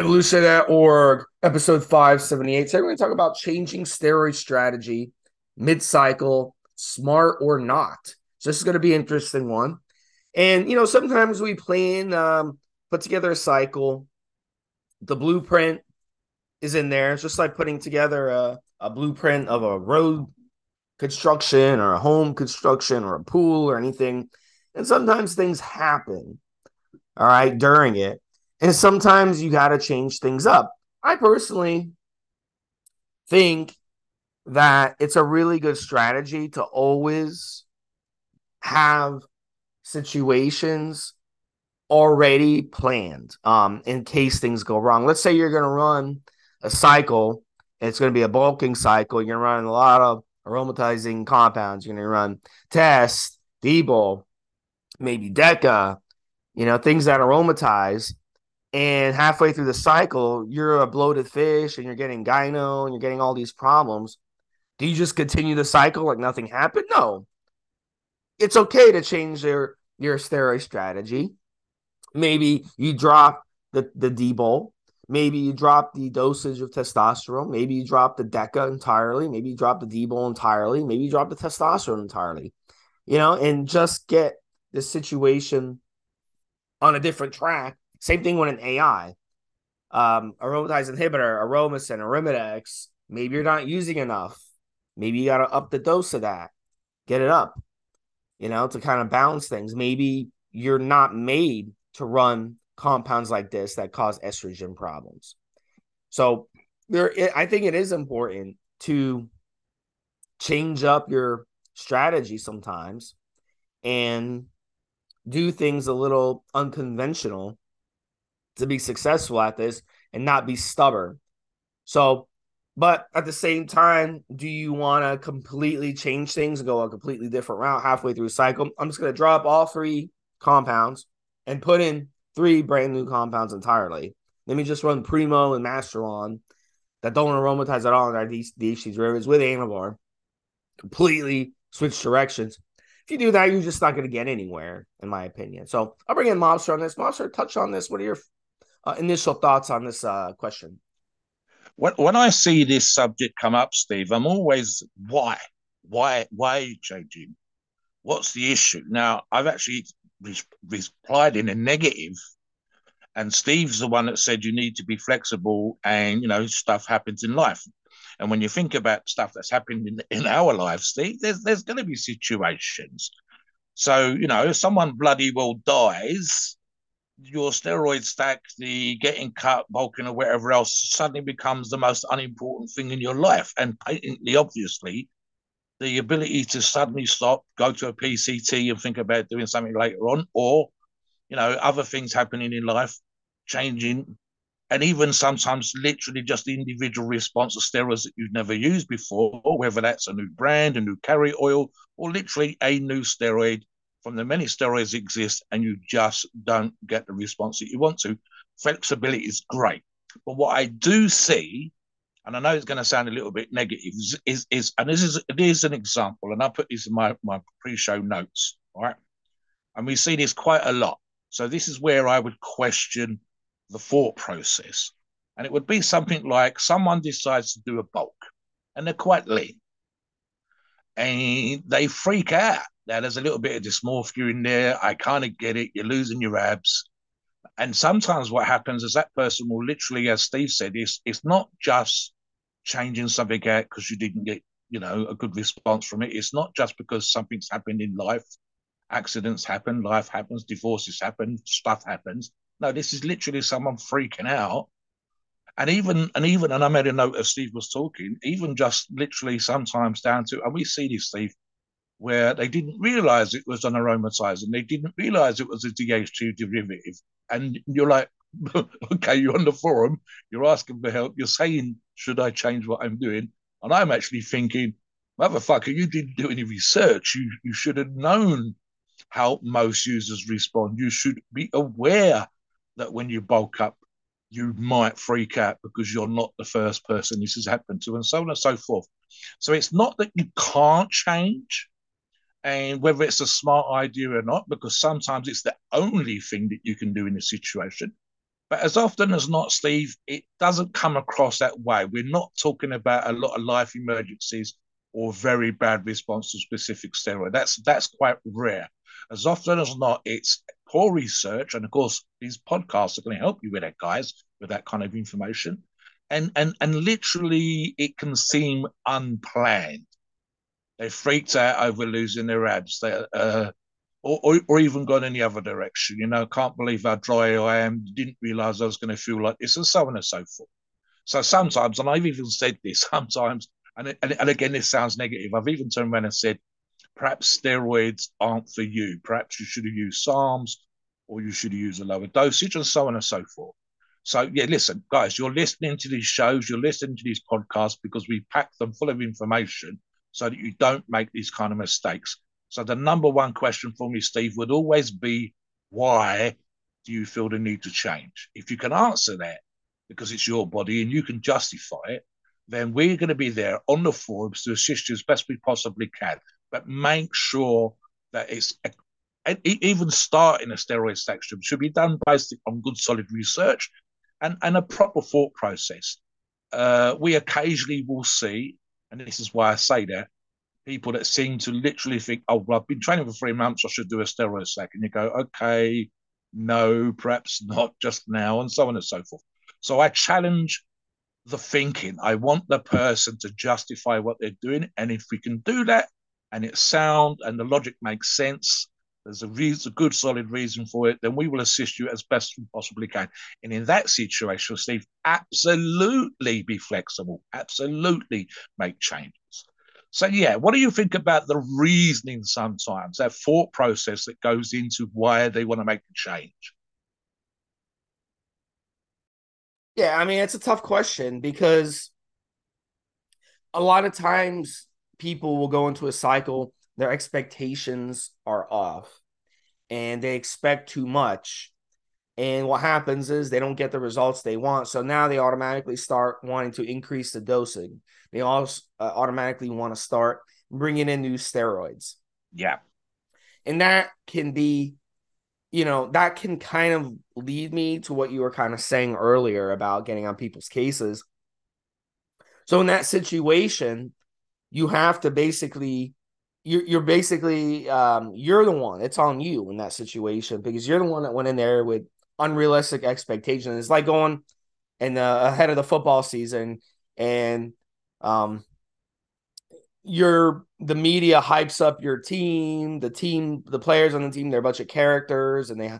Evolutionary.org, episode 578. Today we're going to talk about changing steroid strategy mid cycle, smart or not. So, this is going to be an interesting one. And, you know, sometimes we plan, um, put together a cycle. The blueprint is in there. It's just like putting together a, a blueprint of a road construction or a home construction or a pool or anything. And sometimes things happen, all right, during it. And sometimes you got to change things up. I personally think that it's a really good strategy to always have situations already planned um, in case things go wrong. Let's say you're going to run a cycle, it's going to be a bulking cycle. You're going to run a lot of aromatizing compounds. You're going to run test, Dbol, maybe Deca, you know, things that aromatize and halfway through the cycle, you're a bloated fish and you're getting gyno and you're getting all these problems. Do you just continue the cycle like nothing happened? No. It's okay to change your your steroid strategy. Maybe you drop the the Dbol. Maybe you drop the dosage of testosterone. Maybe you drop the DECA entirely. Maybe you drop the Dbol entirely. Maybe you drop the testosterone entirely. You know, and just get the situation on a different track same thing with an AI. Um, aromatase inhibitor, Aromasin, Arimidex. Maybe you're not using enough. Maybe you got to up the dose of that. Get it up, you know, to kind of balance things. Maybe you're not made to run compounds like this that cause estrogen problems. So there, I think it is important to change up your strategy sometimes and do things a little unconventional to be successful at this and not be stubborn. So, but at the same time, do you want to completely change things and go a completely different route halfway through a cycle? I'm just going to drop all three compounds and put in three brand new compounds entirely. Let me just run Primo and Masteron that don't aromatize at all in our DHT derivatives with Anavar. Completely switch directions. If you do that, you're just not going to get anywhere, in my opinion. So I'll bring in Mobster on this. Mobster, touch on this. What are your uh, initial thoughts on this uh, question? When, when I see this subject come up, Steve, I'm always why, why, why are you changing? What's the issue? Now, I've actually re- replied in a negative, and Steve's the one that said you need to be flexible, and you know stuff happens in life. And when you think about stuff that's happened in, in our lives, Steve, there's there's going to be situations. So you know, if someone bloody well dies, your steroid stack, the getting cut, bulking, or whatever else suddenly becomes the most unimportant thing in your life. And patently, obviously, the ability to suddenly stop, go to a PCT and think about doing something later on, or, you know, other things happening in life, changing, and even sometimes literally just the individual response to steroids that you've never used before, whether that's a new brand, a new carry oil, or literally a new steroid from the many steroids exist and you just don't get the response that you want to. Flexibility is great. But what I do see, and I know it's going to sound a little bit negative, is, is, is and this is it is an example, and I put this in my, my pre-show notes, all right? And we see this quite a lot. So this is where I would question the thought process. And it would be something like someone decides to do a bulk and they're quite lean. And they freak out now, there's a little bit of dysmorphia in there. I kind of get it. You're losing your abs. And sometimes what happens is that person will literally, as Steve said, it's, it's not just changing something out because you didn't get, you know, a good response from it. It's not just because something's happened in life. Accidents happen, life happens, divorces happen, stuff happens. No, this is literally someone freaking out and even and even and I made a note as Steve was talking, even just literally sometimes down to and we see this, Steve, where they didn't realize it was an aromatizer and they didn't realize it was a DHT derivative. And you're like, okay, you're on the forum, you're asking for help, you're saying, should I change what I'm doing? And I'm actually thinking, motherfucker, you didn't do any research. You, you should have known how most users respond. You should be aware that when you bulk up, you might freak out because you're not the first person this has happened to, and so on and so forth. So it's not that you can't change, and whether it's a smart idea or not, because sometimes it's the only thing that you can do in a situation. But as often as not, Steve, it doesn't come across that way. We're not talking about a lot of life emergencies or very bad response to specific steroid. That's that's quite rare. As often as not, it's poor research, and of course, these podcasts are going to help you with that, guys, with that kind of information. And and and literally, it can seem unplanned. They freaked out over losing their abs. They uh, or, or, even gone in the other direction. You know, can't believe how dry I am. Didn't realize I was going to feel like this, and so on and so forth. So sometimes, and I've even said this sometimes, and, and, and again, this sounds negative. I've even turned around and said, perhaps steroids aren't for you. Perhaps you should have used SARMs or you should have used a lower dosage, and so on and so forth. So, yeah, listen, guys, you're listening to these shows, you're listening to these podcasts because we pack them full of information so that you don't make these kind of mistakes. So the number one question for me, Steve, would always be why do you feel the need to change? If you can answer that because it's your body and you can justify it, then we're going to be there on the forums to assist you as best we possibly can. But make sure that it's even starting a steroid section should be done based on good solid research and, and a proper thought process. Uh, we occasionally will see, and this is why I say that, people that seem to literally think, oh, well, I've been training for three months, I should do a steroid stack. And you go, okay, no, perhaps not just now, and so on and so forth. So I challenge the thinking. I want the person to justify what they're doing. And if we can do that and it's sound and the logic makes sense, there's a, a good solid reason for it, then we will assist you as best we possibly can. And in that situation, Steve, absolutely be flexible, absolutely make changes. So, yeah, what do you think about the reasoning sometimes, that thought process that goes into why they want to make the change? Yeah, I mean, it's a tough question because a lot of times people will go into a cycle, their expectations are off and they expect too much. And what happens is they don't get the results they want. So now they automatically start wanting to increase the dosing. They also uh, automatically want to start bringing in new steroids. Yeah. And that can be, you know, that can kind of lead me to what you were kind of saying earlier about getting on people's cases. So in that situation, you have to basically you're you're basically um, you're the one. It's on you in that situation because you're the one that went in there with unrealistic expectations. It's like going and ahead of the football season and um you're the media hypes up your team, the team, the players on the team, they're a bunch of characters and they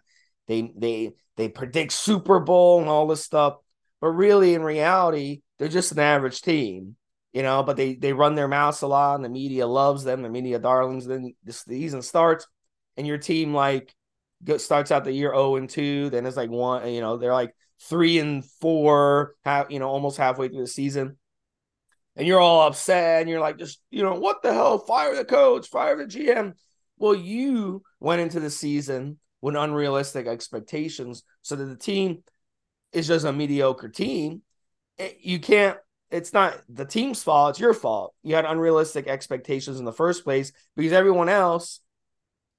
they they they predict Super Bowl and all this stuff. But really in reality, they're just an average team, you know, but they they run their mouths a lot and the media loves them, the media darlings. Then the season starts and your team like starts out the year 0 and 2, then it's like one, you know, they're like 3 and 4, have you know, almost halfway through the season and you're all upset and you're like, just, you know, what the hell? Fire the coach, fire the GM. Well, you went into the season with unrealistic expectations so that the team is just a mediocre team. Eh, you can't, it's not the team's fault, it's your fault. You had unrealistic expectations in the first place because everyone else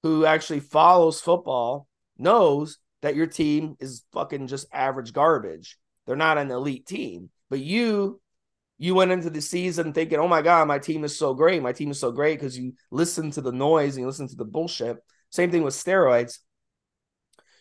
who actually follows football knows that your team is fucking just average garbage. They're not an elite team, but you you went into the season thinking, oh my God, my team is so great. My team is so great because you listen to the noise and you listen to the bullshit. Same thing with steroids.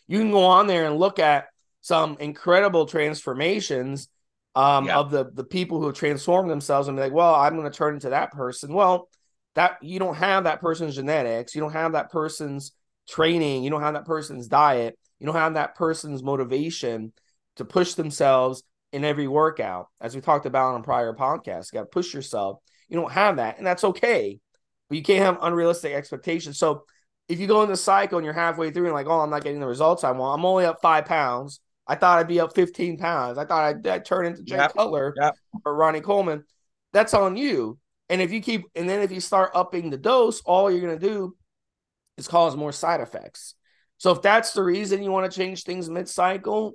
You can go on there and look at some incredible transformations um, yeah. of the, the people who have transformed themselves and be like, well, I'm going to turn into that person. Well, that you don't have that person's genetics, you don't have that person's training, you don't have that person's diet, you don't have that person's motivation to push themselves in every workout, as we talked about on prior podcasts. You got to push yourself. You don't have that, and that's okay. But you can't have unrealistic expectations. So if you go in the cycle and you're halfway through and like, oh, I'm not getting the results I want, I'm only up five pounds. I thought I'd be up 15 pounds. I thought I'd, I'd turn into Jay yep. Cutler yep. or Ronnie Coleman. That's on you. And if you keep, and then if you start upping the dose, all you're going to do is cause more side effects. So if that's the reason you want to change things mid cycle,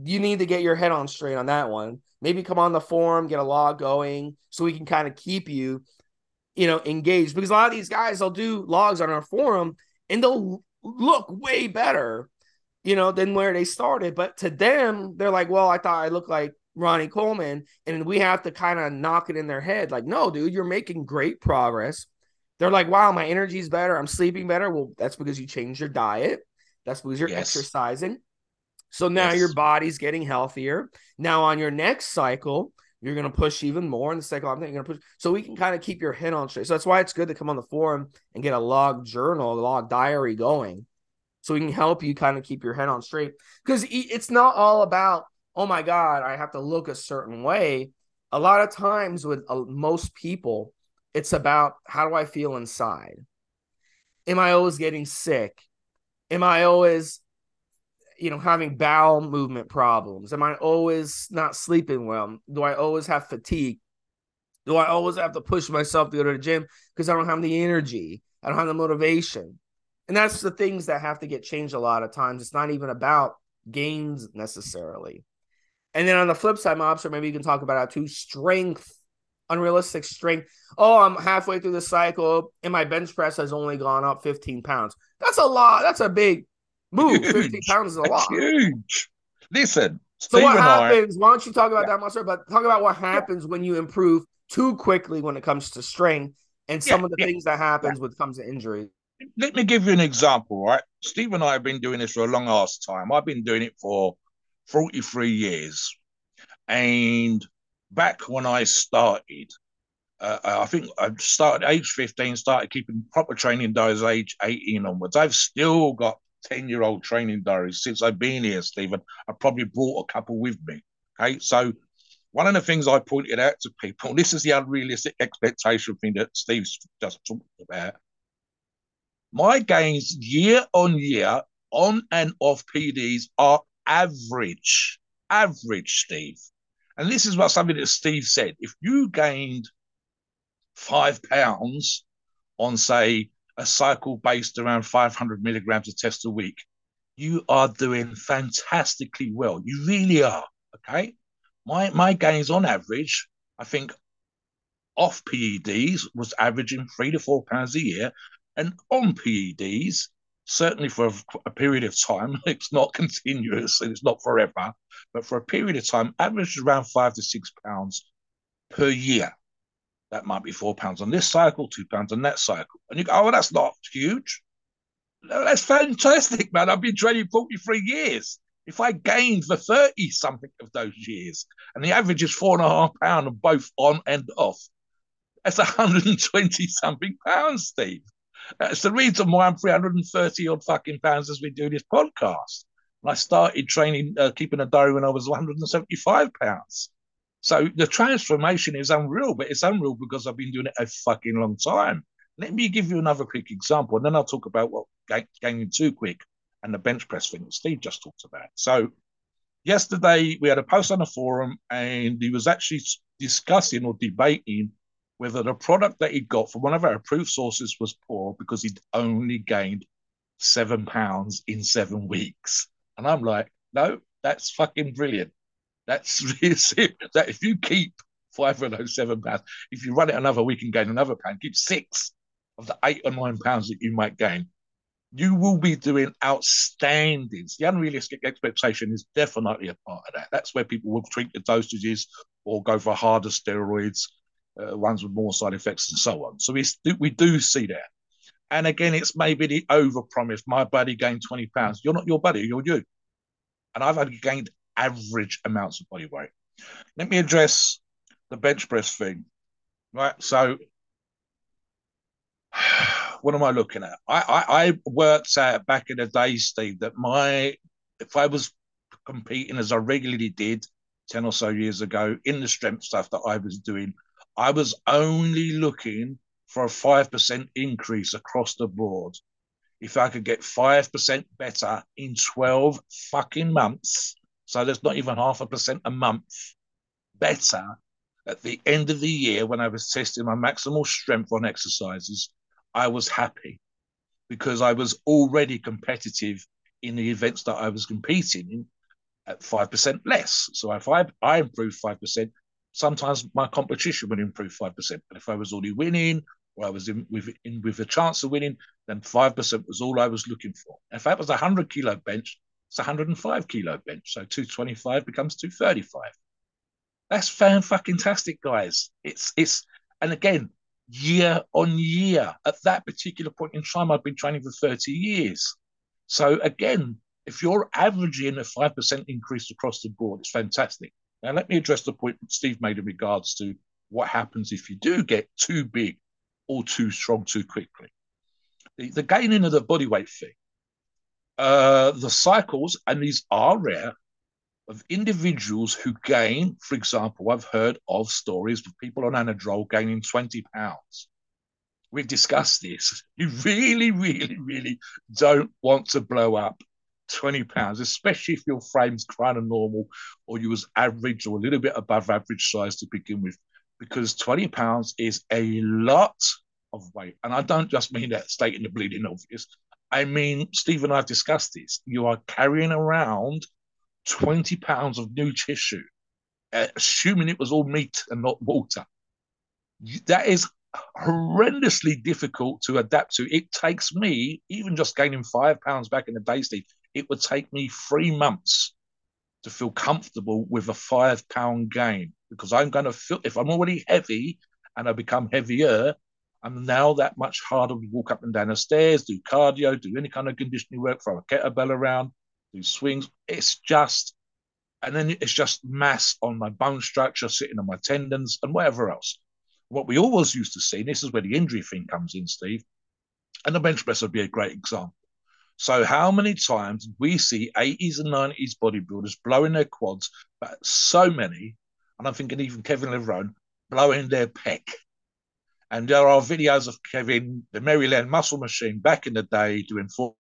you need to get your head on straight on that one. Maybe come on the forum, get a log going so we can kind of keep you, you know, engaged. Because a lot of these guys, they'll do logs on our forum and they'll look way better you know, than where they started. But to them, they're like, well, I thought I looked like Ronnie Coleman. And we have to kind of knock it in their head like, no, dude, you're making great progress. They're like, wow, my energy's better. I'm sleeping better. Well, that's because you changed your diet. That's because you're yes. exercising. So now yes. your body's getting healthier. Now on your next cycle, you're going to push even more in the cycle. I'm thinking you're going to push. So we can kind of keep your head on straight. So that's why it's good to come on the forum and get a log journal, a log diary going. So we can help you kind of keep your head on straight. Because it's not all about, oh my God, I have to look a certain way. A lot of times with uh, most people, it's about how do I feel inside? Am I always getting sick? Am I always, you know, having bowel movement problems? Am I always not sleeping well? Do I always have fatigue? Do I always have to push myself to go to the gym because I don't have the energy? I don't have the motivation. And that's the things that have to get changed a lot of times. It's not even about gains necessarily. And then on the flip side, mobster, maybe you can talk about how to strength unrealistic strength. Oh, I'm halfway through the cycle and my bench press has only gone up 15 pounds. That's a lot. That's a big move. Huge. 15 pounds is a lot. Huge. Listen. So what happens? why don't you talk about yeah. that, Mobster? But talk about what happens yeah. when you improve too quickly when it comes to strength and some yeah, of the things that happens when it comes to injury. Let me give you an example, right? Steve and I have been doing this for a long ass time. I've been doing it for 43 years. And back when I started, uh, I think I started age 15, started keeping proper training diaries age 18 onwards. I've still got 10 year old training diaries since I've been here, Stephen. I probably brought a couple with me. Okay. So, one of the things I pointed out to people, this is the unrealistic expectation thing that Steve's just talked about. My gains year on year on and off PDs are average. Average, Steve. And this is what something that Steve said. If you gained five pounds on, say, a cycle based around 500 milligrams of test a week, you are doing fantastically well. You really are. Okay. My my gains on average, I think off PEDs was averaging three to four pounds a year. And on PEDs, certainly for a, period of time, it's not continuous and it's not forever, but for a period of time, average is around five to six pounds per year. That might be four pounds on this cycle, two pounds on that cycle. And you go, oh, well, that's not huge. That's fantastic, man. I've been training 43 years. If I gained for 30 something of those years, and the average is four and a half pound of both on and off, that's 120 something pounds, Steve. That's the reason why I'm 330 odd fucking pounds as we do this podcast. And I started training, uh, keeping a diary when I was 175 pounds. So the transformation is unreal, but it's unreal because I've been doing it a fucking long time. Let me give you another quick example, and then I'll talk about what gaining too quick and the bench press thing that Steve just talked about. So yesterday we had a post on the forum, and he was actually discussing or debating whether the product that he'd got from one of our approved sources was poor because he'd only gained seven pounds in seven weeks. And I'm like, no, that's fucking brilliant. That's really serious. That if you keep five of those seven pounds, if you run it another week and gain another pound, keep six of the eight or nine pounds that you might gain, you will be doing outstanding. The unrealistic expectation is definitely a part of that. That's where people will tweak the dosages or go for harder steroids uh, ones with more side effects and so on. So we we do see that. And again, it's maybe the overpromise. My buddy gained 20 pounds. You're not your buddy, you're you. And I've only gained average amounts of body weight. Let me address the bench press thing. Right. So what am I looking at? I, I, I worked out back in the day, Steve, that my if I was competing as I regularly did 10 or so years ago in the strength stuff that I was doing, I was only looking for a 5% increase across the board. If I could get 5% better in 12 fucking months, so there's not even half a percent a month better at the end of the year when I was testing my maximal strength on exercises, I was happy because I was already competitive in the events that I was competing in at 5% less. So if I, I improved 5%, sometimes my competition would improve 5%. But if I was already winning or I was in with, in with a chance of winning, then 5% was all I was looking for. If that was a 100 kilo bench, It's a 105 kilo bench. So 225 becomes 235. That's fan fucking tastic, guys. It's it's and again, year on year. At that particular point in time, I've been training for 30 years. So again, if you're averaging a 5% increase across the board, it's fantastic. Now, let me address the point Steve made in regards to what happens if you do get too big or too strong too quickly. The, the gaining of the body weight thing, uh, the cycles, and these are rare, of individuals who gain, for example, I've heard of stories of people on Anadrol gaining 20 pounds. We've discussed this. You really, really, really don't want to blow up 20 pounds, especially if your frame's kind of normal or you was average or a little bit above average size to begin with, because 20 pounds is a lot of weight. And I don't just mean that stating the bleeding obvious. I mean, Steve and I have discussed this. You are carrying around 20 pounds of new tissue, uh, assuming it was all meat and not water. That is horrendously difficult to adapt to. It takes me, even just gaining five pounds back in the day, Steve, it would take me three months to feel comfortable with a five pound gain because I'm going to feel, if I'm already heavy and I become heavier, I'm now that much harder to walk up and down the stairs, do cardio, do any kind of conditioning work, throw a kettlebell around, do swings. It's just, and then it's just mass on my bone structure, sitting on my tendons, and whatever else. What we always used to see, and this is where the injury thing comes in, Steve, and the bench press would be a great example. So, how many times we see 80s and 90s bodybuilders blowing their quads, but so many, and I'm thinking even Kevin Levrone, blowing their pec. And there are videos of Kevin, the Maryland muscle machine back in the day, doing four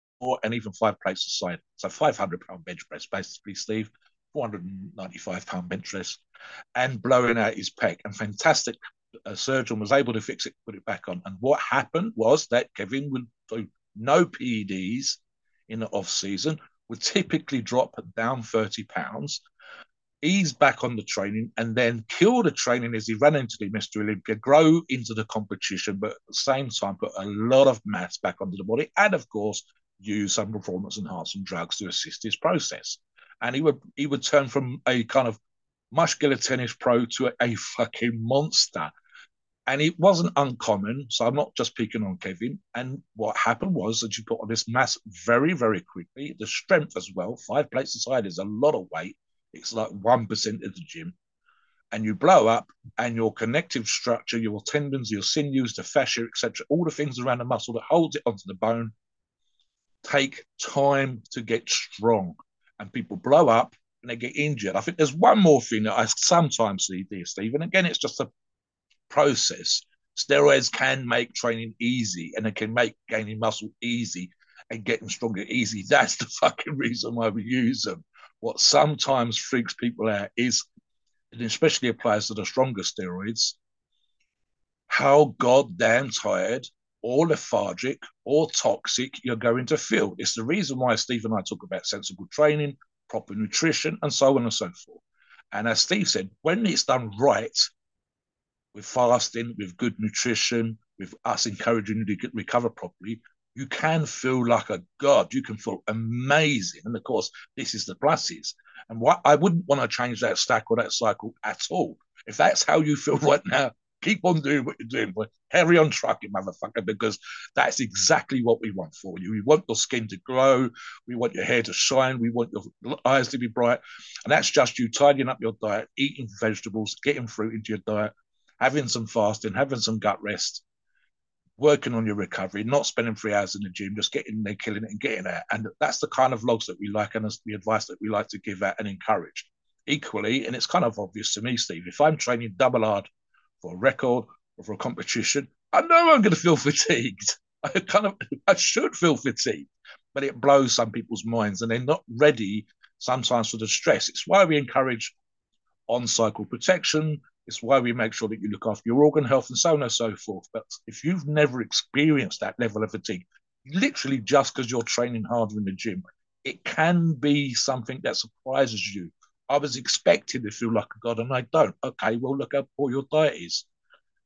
and even five plates a side. So 500 pound bench press, basically, Steve, 495 pound bench press, and blowing out his pec. And fantastic uh, surgeon was able to fix it, put it back on. And what happened was that Kevin would do no PEDs in the off season, would typically drop down 30 pounds, ease back on the training, and then kill the training as he ran into the Mr. Olympia, grow into the competition, but at the same time put a lot of mass back onto the body, and of course use some performance enhancing drugs to assist his process. And he would he would turn from a kind of muscular tennis pro to a, a fucking monster. And it wasn't uncommon. So I'm not just picking on Kevin. And what happened was that you put on this mass very, very quickly. The strength as well. Five plates aside is a lot of weight. It's like 1% of the gym. And you blow up, and your connective structure, your tendons, your sinews, the fascia, etc., all the things around the muscle that holds it onto the bone take time to get strong and people blow up and they get injured. I think there's one more thing that I sometimes see, dear Stephen. Again, it's just a process. Steroids can make training easy and it can make gaining muscle easy and getting stronger easy. That's the fucking reason why we use them. What sometimes freaks people out is, and especially applies to the stronger steroids, how goddamn tired or lethargic or toxic you're going to feel. It's the reason why Steve and I talk about sensible training, proper nutrition, and so on and so forth. And as Steve said, when it's done right, with fasting, with good nutrition, with us encouraging you to recover properly, you can feel like a god. You can feel amazing. And of course, this is the pluses. And what I wouldn't want to change that stack or that cycle at all. If that's how you feel right now, keep on doing what you're doing. Carry on trucking, motherfucker, because that's exactly what we want for you. We want your skin to glow. We want your hair to shine. We want your eyes to be bright. And that's just you tidying up your diet, eating vegetables, getting fruit into your diet, having some fasting, having some gut rest, working on your recovery, not spending three hours in the gym, just getting there, killing it, and getting there. And that's the kind of logs that we like and the advice that we like to give out and encourage. Equally, and it's kind of obvious to me, Steve, if I'm training double hard for a record or for a competition, I know I'm going to feel fatigued. I kind of I should feel fatigued, but it blows some people's minds and they're not ready sometimes for the stress. It's why we encourage on cycle protection. It's why we make sure that you look after your organ health and so on and so forth. But if you've never experienced that level of fatigue, literally just because you're training harder in the gym, it can be something that surprises you I was expecting to feel like a god, and I don't. Okay, well, look how poor your diet is.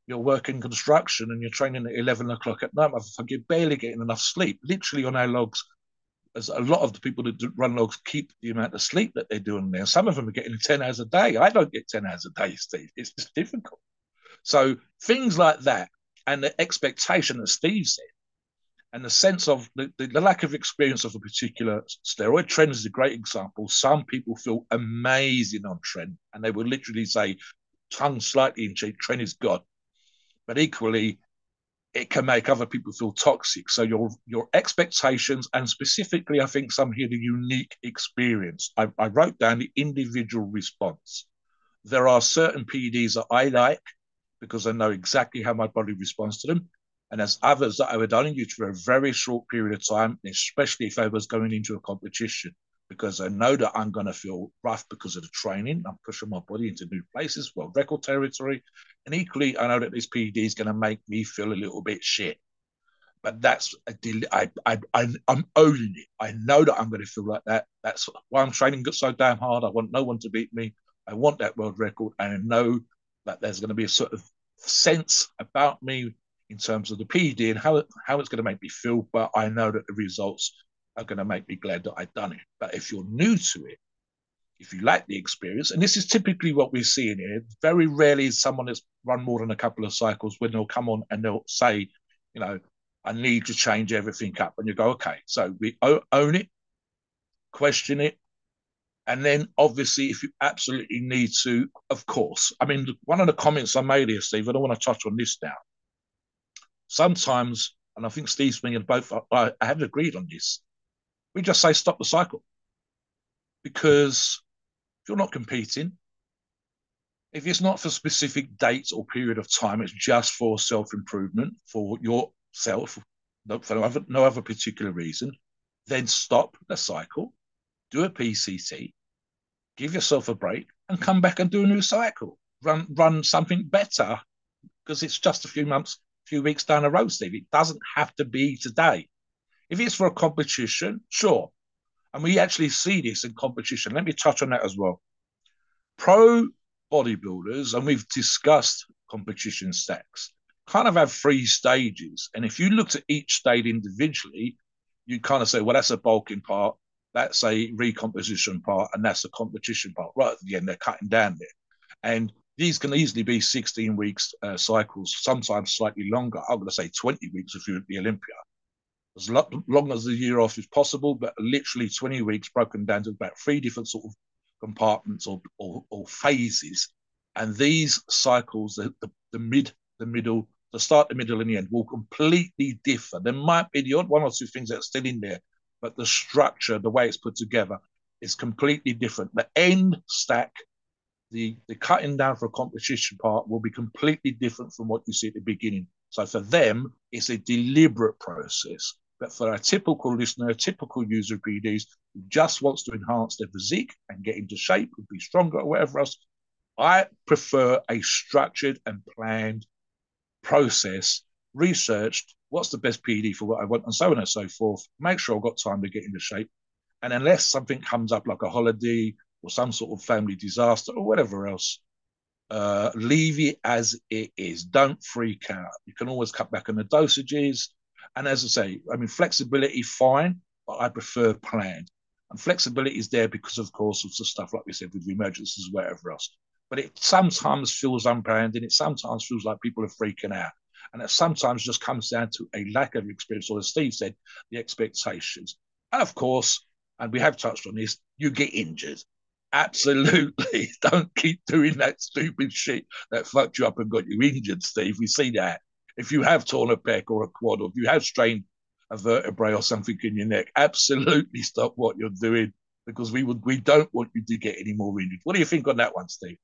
You're working construction and you're training at 11 o'clock at night. You're barely getting enough sleep. Literally on our logs, as a lot of the people that run logs keep the amount of sleep that they're doing there. Some of them are getting 10 hours a day. I don't get 10 hours a day, Steve. It's just difficult. So things like that and the expectation that Steve said and the sense of the, the, the, lack of experience of a particular steroid. Tren is a great example. Some people feel amazing on tren and they will literally say, tongue slightly in cheek, tren is God. But equally, it can make other people feel toxic. So your your expectations and specifically, I think some here the unique experience. I, I wrote down the individual response. There are certain PDs that I like because I know exactly how my body responds to them. And there's others that I would only use for a very short period of time, especially if I was going into a competition because I know that I'm going to feel rough because of the training. I'm pushing my body into new places, well, record territory. And equally, I know that this PED is going to make me feel a little bit shit. But that's a del- I, I, I, I'm owning it. I know that I'm going to feel like that. That's why I'm training so damn hard. I want no one to beat me. I want that world record. And I know that there's going to be a sort of sense about me in terms of the PED and how, how it's going to make me feel. But I know that the results are going to make me glad that I've done it. But if you're new to it, if you like the experience, and this is typically what we're seeing here, very rarely is someone that's run more than a couple of cycles when they'll come on and they'll say, you know, I need to change everything up. And you go, okay, so we own it, question it. And then obviously, if you absolutely need to, of course. I mean, one of the comments I made here, Steve, I don't want to touch on this now. Sometimes, and I think Steve's me and both, I, I have agreed on this we just say stop the cycle. Because if you're not competing, if it's not for specific dates or period of time, it's just for self improvement for yourself, for no other, no other particular reason, then stop the cycle, do a PCT, give yourself a break, and come back and do a new cycle. Run run something better because it's just a few months, few weeks down the road, Steve. It doesn't have to be today. If it's for a competition, sure. And we actually see this in competition. Let me touch on that as well. Pro bodybuilders, and we've discussed competition stacks, kind of have three stages. And if you looked at each stage individually, you kind of say, well, that's a bulking part, that's a recomposition part, and that's a competition part. Right at the end, they're cutting down there. And these can easily be 16 weeks uh, cycles, sometimes slightly longer. I'm going to say 20 weeks if you're at the Olympia as long as the year off is possible, but literally 20 weeks broken down to about three different sort of compartments or, or, or phases. And these cycles, the, the, the, mid, the middle, the start, the middle, and the end will completely differ. There might be the odd one or two things that are still in there, but the structure, the way it's put together, is completely different. The end stack, the, the cutting down for a competition part will be completely different from what you see at the beginning. So for them, it's a deliberate process. But for a typical listener, a typical user of PEDs who just wants to enhance their physique and get into shape and be stronger or whatever else, I prefer a structured and planned process, researched what's the best PD for what I want, and so on and so forth. Make sure I've got time to get into shape. And unless something comes up like a holiday or some sort of family disaster or whatever else, uh, leave it as it is. Don't freak out. You can always cut back on the dosages. And as I say, I mean, flexibility, fine, but I prefer planned. And flexibility is there because, of course, of the stuff like we said with emergencies, whatever else. But it sometimes feels unplanned and it sometimes feels like people are freaking out. And it sometimes just comes down to a lack of experience, or as Steve said, the expectations. And of course, and we have touched on this, you get injured. Absolutely. Don't keep doing that stupid shit that fucked you up and got you injured, Steve. We see that if you have torn a pec or a quad, or if you have strained a vertebrae or something in your neck, absolutely stop what you're doing because we would we don't want you to get any more injured. What do you think on that one, Steve?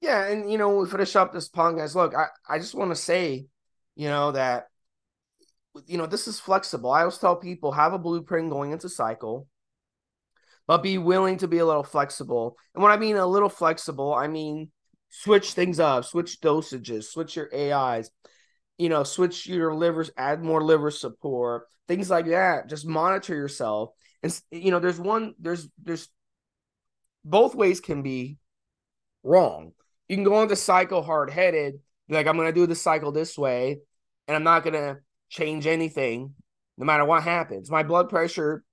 Yeah, and you know, we finish up this podcast. Look, I, I just want to say, you know, that you know, this is flexible. I always tell people have a blueprint going into cycle, but be willing to be a little flexible. And when I mean a little flexible, I mean switch things up, switch dosages, switch your AIs, you know, switch your livers, add more liver support, things like that. Just monitor yourself. And you know, there's one, there's there's both ways can be wrong. You can go on the cycle hard headed, like I'm gonna do the cycle this way, and I'm not gonna change anything no matter what happens. My blood pressure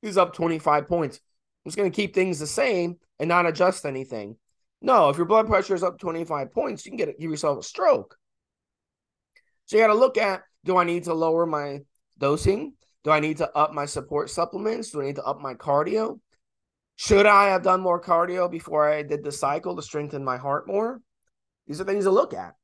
is up 25 points. I'm just to keep things the same and not adjust anything. No, if your blood pressure is up 25 points, you can get give yourself a stroke. So you got to look at do I need to lower my dosing? Do I need to up my support supplements? Do I need to up my cardio? Should I have done more cardio before I did the cycle to strengthen my heart more? These are things to look at.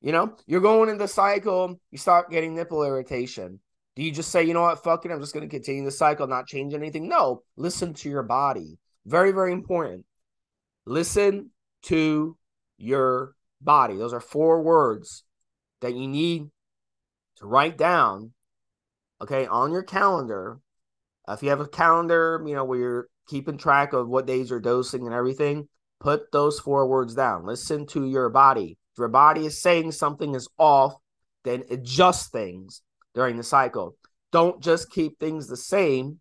You know, you're going in the cycle, you start getting nipple irritation. Do you just say, you know what, fuck it, I'm just going to continue the cycle, not change anything? No, listen to your body. Very, very important. Listen to your body. Those are four words that you need to write down, okay, on your calendar. If you have a calendar, you know, where you're keeping track of what days you're dosing and everything, put those four words down. Listen to your body. If your body is saying something is off, then adjust things during the cycle. Don't just keep things the same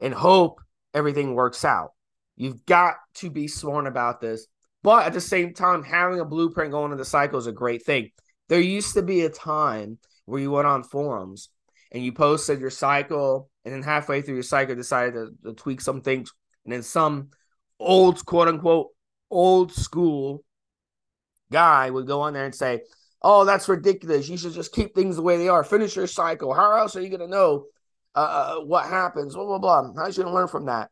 and hope everything works out. You've got to be sworn about this. But at the same time, having a blueprint going into the cycle is a great thing. There used to be a time where you went on forums and you posted your cycle, and then halfway through your cycle, decided to, to tweak some things, and then some old quote unquote old school guy would go on there and say, Oh, that's ridiculous. You should just keep things the way they are. Finish your cycle. How else are you going to know uh, uh, what happens? Blah, blah, blah. How are you going to learn from that?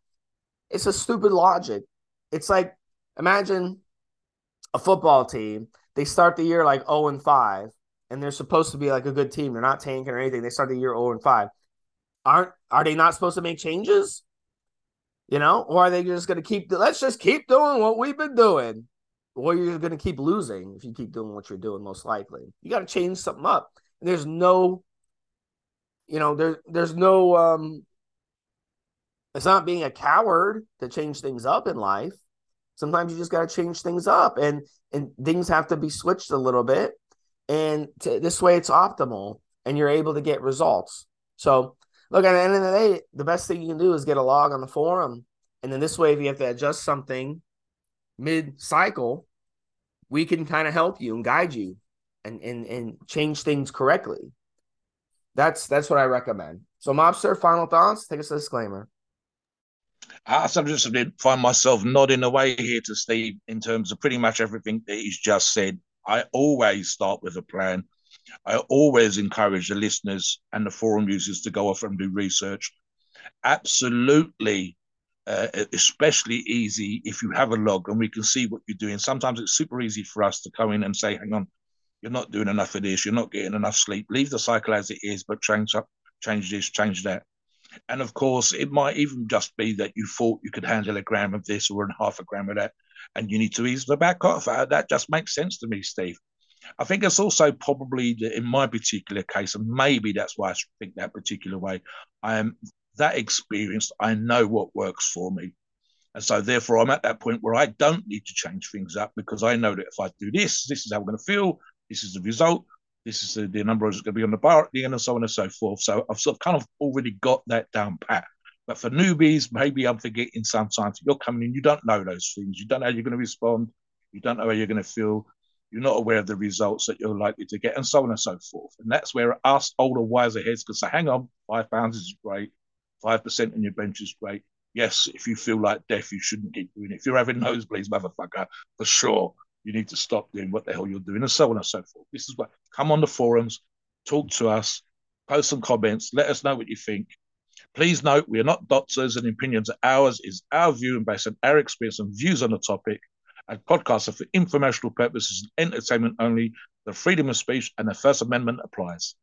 It's a stupid logic. It's like imagine a football team. They start the year like 0 and 5, and they're supposed to be like a good team. They're not tanking or anything. They start the year 0 and 5. Aren't are they not supposed to make changes? You know, or are they just going to keep? Let's just keep doing what we've been doing or you're going to keep losing if you keep doing what you're doing most likely you got to change something up and there's no you know there, there's no um it's not being a coward to change things up in life sometimes you just got to change things up and and things have to be switched a little bit and to, this way it's optimal and you're able to get results so look at the end of the day the best thing you can do is get a log on the forum and then this way if you have to adjust something mid cycle, we can kind of help you and guide you and, and and change things correctly. That's that's what I recommend. So, Mobster, final thoughts. Take us a disclaimer. I just find myself nodding away here to Steve in terms of pretty much everything that he's just said. I always start with a plan. I always encourage the listeners and the forum users to go off and do research. Absolutely uh, especially easy if you have a log and we can see what you're doing. Sometimes it's super easy for us to come in and say, hang on, you're not doing enough of this, you're not getting enough sleep. Leave the cycle as it is, but change up, change this, change that. And of course, it might even just be that you thought you could handle a gram of this or half a gram of that, and you need to ease the back off. Uh, that just makes sense to me, Steve. I think it's also probably that in my particular case, and maybe that's why I think that particular way. I am that experienced. I know what works for me. And so, therefore, I'm at that point where I don't need to change things up because I know that if I do this, this is how I'm going to feel. This is the result. This is the, the number that's going to be on the bar at the end, and so on and so forth. So, I've sort of kind of already got that down pat. But for newbies, maybe I'm forgetting sometimes you're coming in, you don't know those things. You don't know how you're going to respond. You don't know how you're going to feel. You're not aware of the results that you're likely to get, and so on and so forth. And that's where us older, wiser heads can say, hang on, five pounds is great 5% in your bench is great. Yes, if you feel like death, you shouldn't keep doing it. If you're having nosebleeds, motherfucker, for sure, you need to stop doing what the hell you're doing, and so on and so forth. This is what come on the forums, talk to us, post some comments, let us know what you think. Please note we are not doctors and opinions are ours is our view and based on our experience and views on the topic. And podcasts are for informational purposes and entertainment only. The freedom of speech and the First Amendment applies.